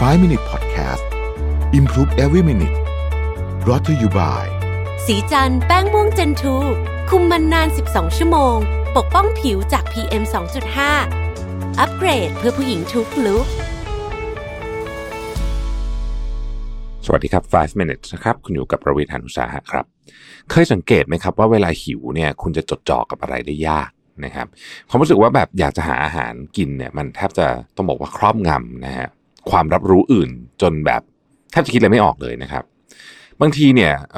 5 Minute Podcast Improve Every Minute brought to you by สีจันแป้งม่วงเจนทูคุมมันนาน 12 ชั่วโมง ปกป้องผิวจาก PM 2.5 อัปเกรดเพื่อผู้หญิงทุกลุกสวัสดีครับ 5 minutes นะครับ คุณอยู่กับประวิทยานุสาหะครับ เคยสังเกตไหมครับว่าเวลาหิวเนี่ยคุณจะจดจ่อกับอะไรได้ยากนะครับความรู้สึกว่าแบบอยากจะหาอาหารกินเนี่ยมันแทบจะต้องบอกว่าครอบงำนะฮะ ความรับรู้อื่น จนแบบแทบจะคิดอะไรไม่ออกเลยนะครับ บางทีเนี่ยเ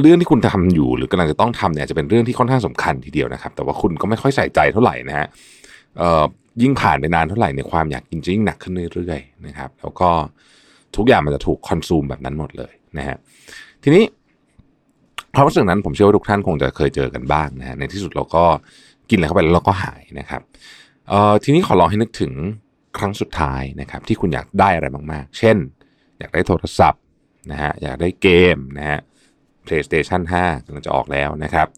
เรื่องที่คุณทำอยู่หรือกำลังจะต้องทำเนี่ยจะเป็นเรื่องที่ค่อนข้างสำคัญทีเดียวนะครับ แต่ว่าคุณก็ไม่ค่อยใส่ใจเท่าไหร่นะฮะยิ่งผ่านไปนานเท่าไหร่เนี่ยความอยากกินจะยิ่งหนักขึ้นเรื่อยๆนะครับ แล้วก็ทุกอย่างมันจะถูกคอนซูมแบบนั้นหมดเลยนะฮะทีนี้ความรู้สึกนั้นผมเชื่อว่าทุกท่านคงจะเคยเจอกันบ้างนะฮะในที่สุดเราก็กินอะไรเข้าไปแล้วเราก็หายนะครับทีนี้ขอลองให้นึกถึง ครั้งสุดท้ายนะครับที่คุณอยากได้อะไรมากๆ เช่น อยากได้โทรศัพท์นะฮะอยากได้เกมนะฮะ PlayStation 5กำลังจะออกแล้วนะครับ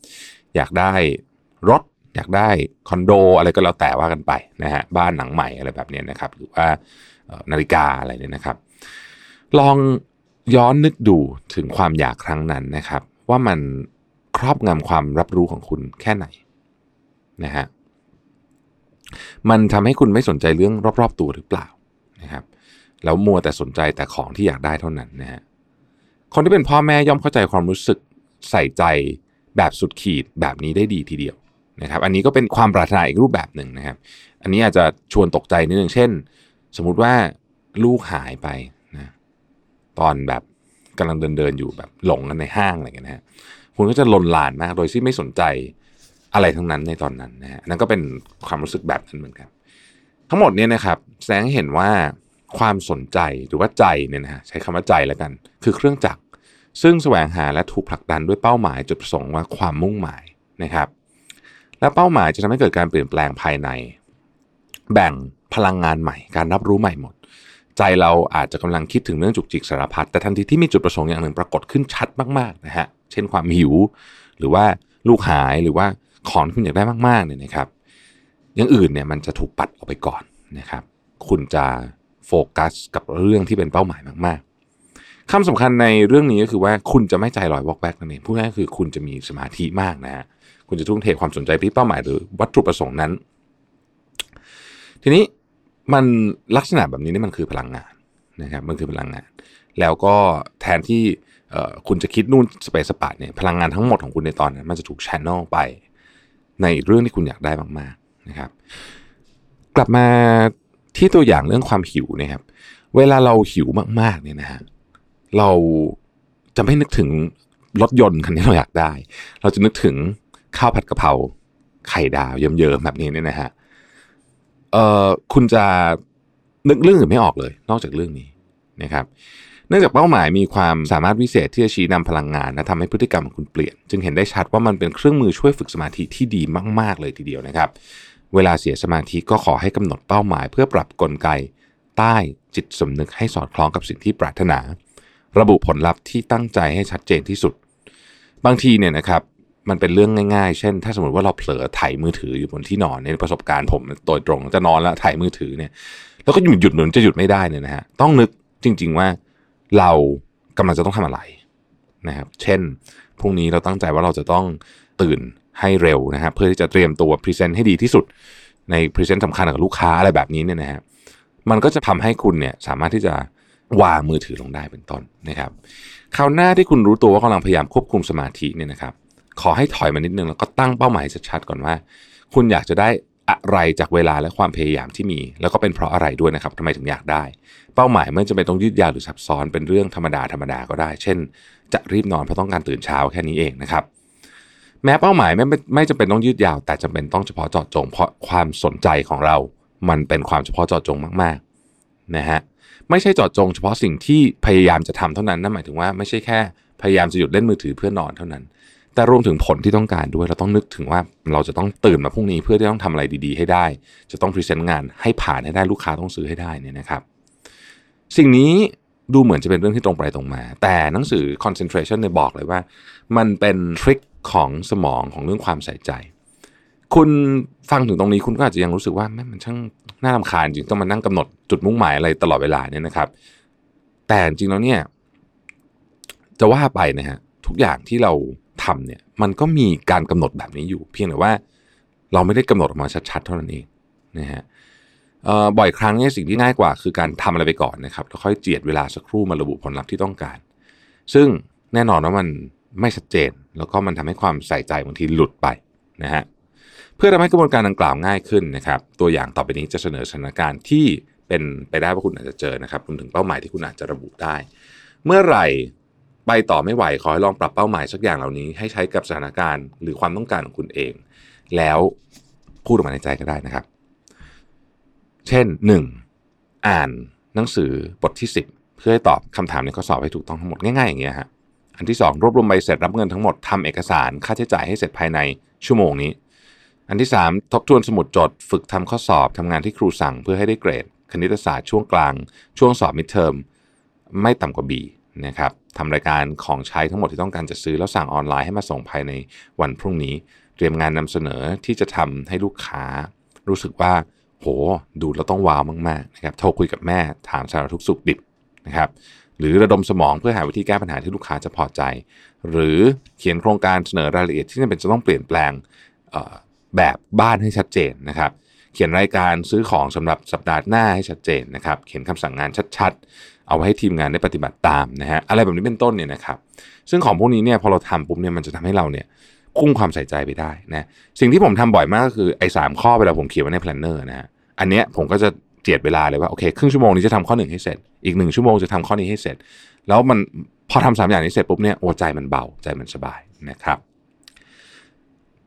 อยากได้รถ อยากได้คอนโดอะไรก็แล้วแต่ว่ากันไปนะฮะบ้านหลังใหม่อะไรแบบนี้นะครับ หรือว่านาฬิกาอะไรเนี่ยนะครับ ลองย้อนนึกดูถึงความอยากครั้งนั้นนะครับ ว่ามันครอบงำความรับรู้ของคุณแค่ไหนนะฮะ มันทำให้คุณไม่สนใจเรื่องรอบ ๆ ตัวหรือเปล่านะครับแล้วมัวแต่สนใจแต่ของที่อยากได้เท่านั้นนะฮะคนที่เป็นพ่อแม่ย่อมเข้าใจความรู้สึกใส่ใจแบบสุดขีดแบบนี้ได้ดีทีเดียวนะครับ อันนี้ก็เป็นความปรารถนาอีกรูปแบบหนึ่งนะครับ อันนี้อาจจะชวนตกใจนิดนึงเช่น สมมุติว่าลูกหายไปนะตอนแบบกำลังเดินเดินๆอยู่แบบหลงกันในห้างอะไรเงี้ยนะฮะคุณก็จะลนลานมากโดยที่ไม่สนใจ อะไรทั้งนั้นในตอนนั้นนะฮะนั่นก็เป็นความรู้สึกแบบนั้นเหมือนกัน ทั้งหมดเนี่ยนะครับแสดงเห็นว่าความสนใจหรือว่าใจเนี่ยนะฮะใช้คำว่าใจแล้วกัน คือเครื่องจักร ซึ่งแสวงหาและถูกผลักดันด้วยเป้าหมายจุดประสงค์ว่าความมุ่งหมายนะครับ และเป้าหมายจะทำให้เกิดการเปลี่ยนแปลงภายใน แบ่งพลังงานใหม่ การรับรู้ใหม่หมด ใจเราอาจจะกำลังคิดถึงเรื่องจุกจิกสารพัดแต่ทันทีที่มีจุดประสงค์อย่างหนึ่งปรากฏขึ้นชัดมากๆนะฮะเช่นความหิว หรือว่าลูกหายหรือว่า ของที่คุณอยากได้มากๆเนี่ยนะครับอย่างอื่นเนี่ยมันจะถูกปัดออกไปก่อนนะครับ คุณจะโฟกัสกับเรื่องที่เป็นเป้าหมายมากๆคำสำคัญในเรื่องนี้ก็คือว่าคุณจะไม่ใจลอยวอกแวกนั่นเองพูดง่ายๆคือคุณจะมีสมาธิมากนะฮะคุณจะทุ่มเทความสนใจไปที่เป้าหมายหรือวัตถุประสงค์นั้น ทีนี้มันลักษณะแบบนี้นี่มันคือพลังงานนะครับมันคือพลังงาน แล้วก็แทนที่คุณจะคิดนู่นสเปซสปะเนี่ยพลังงานทั้งหมดของคุณในตอนนั้น มันจะถูกแชแนลไป ในเรื่องที่คุณอยากได้มากๆนะครับ กลับมาที่ตัวอย่างเรื่องความหิวนะครับ เวลาเราหิวมากๆเนี่ยนะฮะเราจะไม่นึกถึงรถยนต์คันที่เราอยากได้ เราจะนึกถึงข้าวผัดกะเพราไข่ดาวเยิ้มๆแบบนี้เนี่ยนะฮะเอ่อคุณจะนึกเรื่องอื่นไม่ออกเลย นอกจากเรื่องนี้นะครับ เนื่องจากเป้าหมายมีความสามารถวิเศษที่จะชี้นำพลังงานและทำให้พฤติกรรมของคุณเปลี่ยน จึงเห็นได้ชัดว่ามันเป็นเครื่องมือช่วยฝึกสมาธิที่ดีมาก ๆ เลยทีเดียวนะครับ เวลาเสียสมาธิก็ขอให้กำหนดเป้าหมาย เพื่อปรับกลไก ใต้จิตสำนึกให้สอดคล้องกับสิ่งที่ปรารถนา ระบุผลลัพธ์ที่ตั้งใจให้ชัดเจนที่สุด บางทีเนี่ยนะครับมันเป็นเรื่องง่ายๆ เช่น ถ้าสมมติว่าเราเผลอถ่ายมือถืออยู่บนที่นอนในประสบการณ์ผมโดยตรงจะนอนแล้วถ่ายมือถือเนี่ย แล้วก็หยุดหยุดเหมือนจะหยุดไม่ได้เนี่ยนะฮะ ต้องนึกจริง ๆ ว่า เรากำลังจะต้องทำอะไรนะครับ เช่น พรุ่งนี้เราตั้งใจว่าเราจะต้องตื่นให้เร็วนะครับเพื่อที่จะเตรียมตัวพรีเซนต์ให้ดีที่สุดในพรีเซนต์สำคัญกับลูกค้าอะไรแบบนี้เนี่ยนะฮะมันก็จะทำให้คุณเนี่ยสามารถที่จะวางมือถือลงได้เป็นต้นนะครับคราวหน้าที่คุณรู้ตัวว่ากำลังพยายามควบคุมสมาธิเนี่ยนะครับ ขอให้ถอยมานิดนึงแล้วก็ตั้งเป้าหมายชัดๆก่อนว่า คุณอยากจะได้ อะไรจากเวลาและความพยายามที่มี แล้วก็เป็นเพราะอะไรด้วยนะครับทำไมถึงอยากได้ เป้าหมายไม่จำเป็นต้องยืดยาวหรือซับซ้อนเป็นเรื่องธรรมดาธรรมดาก็ได้ เช่น จะรีบนอนเพราะต้องการตื่นเช้าแค่นี้เองนะครับแม้เป้าหมายไม่ไม่ไม่จำเป็นต้องยืดยาว แต่จำเป็นต้องเฉพาะเจาะจง เพราะความสนใจของเรา มันเป็นความเฉพาะเจาะจงมากๆนะฮะไม่ใช่เจาะจงเฉพาะสิ่งที่พยายามจะทำเท่านั้นนั่นหมายถึงว่าไม่ใช่แค่พยายามจะหยุดเล่นมือถือเพื่อนอนเท่านั้น แต่รวมถึงผลที่ต้องการด้วยเราต้องนึกถึงว่าเราจะต้องตื่นมาพรุ่งนี้เพื่อที่ต้องทำอะไรดีๆ ให้ได้ จะต้อง present งานให้ผ่านให้ได้ลูกค้าต้องซื้อให้ได้เนี่ยนะครับ สิ่งนี้ดูเหมือนจะเป็นเรื่องที่ตรงไปตรงมา แต่หนังสือ concentration เนี่ยบอกเลยว่า มันเป็นทริคของสมองของเรื่องความใส่ใจ คุณฟังถึงตรงนี้คุณก็อาจจะยังรู้สึกว่าแม่มันช่างน่าลำคาญจริงต้องมานั่งกำหนดจุดมุ่งหมายอะไรตลอดเวลาเนี่ยนะครับ แต่จริงแล้วเนี่ย จะว่าไปนะฮะทุกอย่างที่เรา ทำเนี่ยมันก็มีการกำหนดแบบนี้อยู่ เพียงแต่ว่าเราไม่ได้กำหนดออกมาชัดๆ เท่านั้นเองนะฮะบ่อยครั้งเนี่ยสิ่งที่ง่ายกว่าคือการทำอะไรไปก่อนนะครับแล้วค่อยเจียดเวลาสักครู่มาระบุผลลัพธ์ที่ต้องการ ซึ่งแน่นอนว่ามันไม่ชัดเจน แล้วก็มันทำให้ความใส่ใจบางทีหลุดไปนะฮะเพื่อทำให้กระบวนการดังกล่าวง่ายขึ้นนะครับ ตัวอย่างต่อไปนี้จะเสนอสถานการณ์ที่เป็นไปได้ว่าคุณอาจจะเจอนะครับรวมถึงเป้าหมายที่คุณอาจจะระบุได้ เมื่อไหร่ ไปต่อไม่ไหวขอให้ลองปรับเป้าหมายสักอย่างเหล่านี้ ให้ใช้กับสถานการณ์หรือความต้องการของคุณเอง แล้วพูดออกมาในใจก็ได้นะครับ เช่น 1. อ่านหนังสือบทที่ 10 เพื่อให้ตอบคำถามในข้อสอบให้ถูกต้องทั้งหมดง่ายๆอย่างเงี้ยฮะอันที่ 2 รวบรวมใบเสร็จรับเงินทั้งหมดทำเอกสารค่าใช้จ่ายให้เสร็จภายในชั่วโมงนี้ อันที่ 3 ทบทวนสมุดจด ฝึกทำข้อสอบทำงานที่ครูสั่งเพื่อให้ได้เกรด คณิตศาสตร์ช่วงกลาง ช่วงสอบมิดเทอมไม่ต่ำกว่า B นะครับทำรายการของใช้ทั้งหมดที่ต้องการจะซื้อแล้วสั่งออนไลน์ให้มาส่งภายในวันพรุ่งนี้ เตรียมงานนำเสนอที่จะทำให้ลูกค้า รู้สึกว่า โห ดูแล้วต้องว้าวมากๆนะครับโทรคุยกับแม่ถามสารทุกสุขดิบนะครับหรือระดมสมองเพื่อหาวิธีแก้ปัญหาที่ลูกค้าจะพอใจ หรือเขียนโครงการเสนอรายละเอียดที่จำเป็นจะต้องเปลี่ยนแปลงแบบบ้านให้ชัดเจนนะครับ เขียนรายการซื้อของสำหรับสัปดาห์หน้าให้ชัดเจนนะครับ เขียนคำสั่งงานชัดๆ เอาไว้ให้ทีมงานได้ปฏิบัติตามนะฮะอะไรแบบนี้เป็นต้นเนี่ยนะครับ ซึ่งของพวกนี้เนี่ยพอเราทำปุ๊บเนี่ยมันจะทำให้เราเนี่ยพุ่งความใส่ใจไปได้นะสิ่งที่ผมทำบ่อยมากก็คือไอ้สามข้อเวลาผมเขียนไว้ใน planner นะฮะอันเนี้ยผมก็จะเจียดเวลาเลยว่าโอเคครึ่งชั่วโมงนี้จะทำข้อหนึ่งให้เสร็จ อีกหนึ่งชั่วโมงจะทำข้อนี้ให้เสร็จ แล้วมันพอทำสามอย่างนี้เสร็จปุ๊บเนี่ยโอ้ใจมันเบาใจมันสบายนะครับ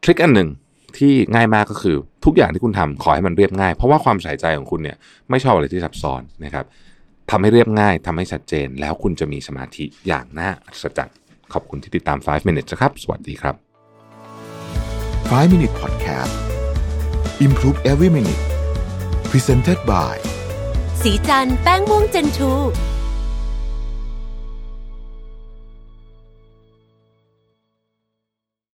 trick อันหนึ่งที่ง่ายมากก็คือทุกอย่างที่คุณทำขอให้มันเรียบง่าย เพราะว่าความใส่ใจของคุณเนี่ยไม่ชอบอะไรที่ซับซ้อนนะครับ ทำให้เรียบง่ายทำให้ชัดเจน แล้วคุณจะมีสมาธิอย่างน่าอัศจรรย์ขอบคุณที่ติดตาม 5 minutes นะครับ สวัสดีครับ 5 minute podcast improve every minute presented by สีจันแป้งม่วงเจนทู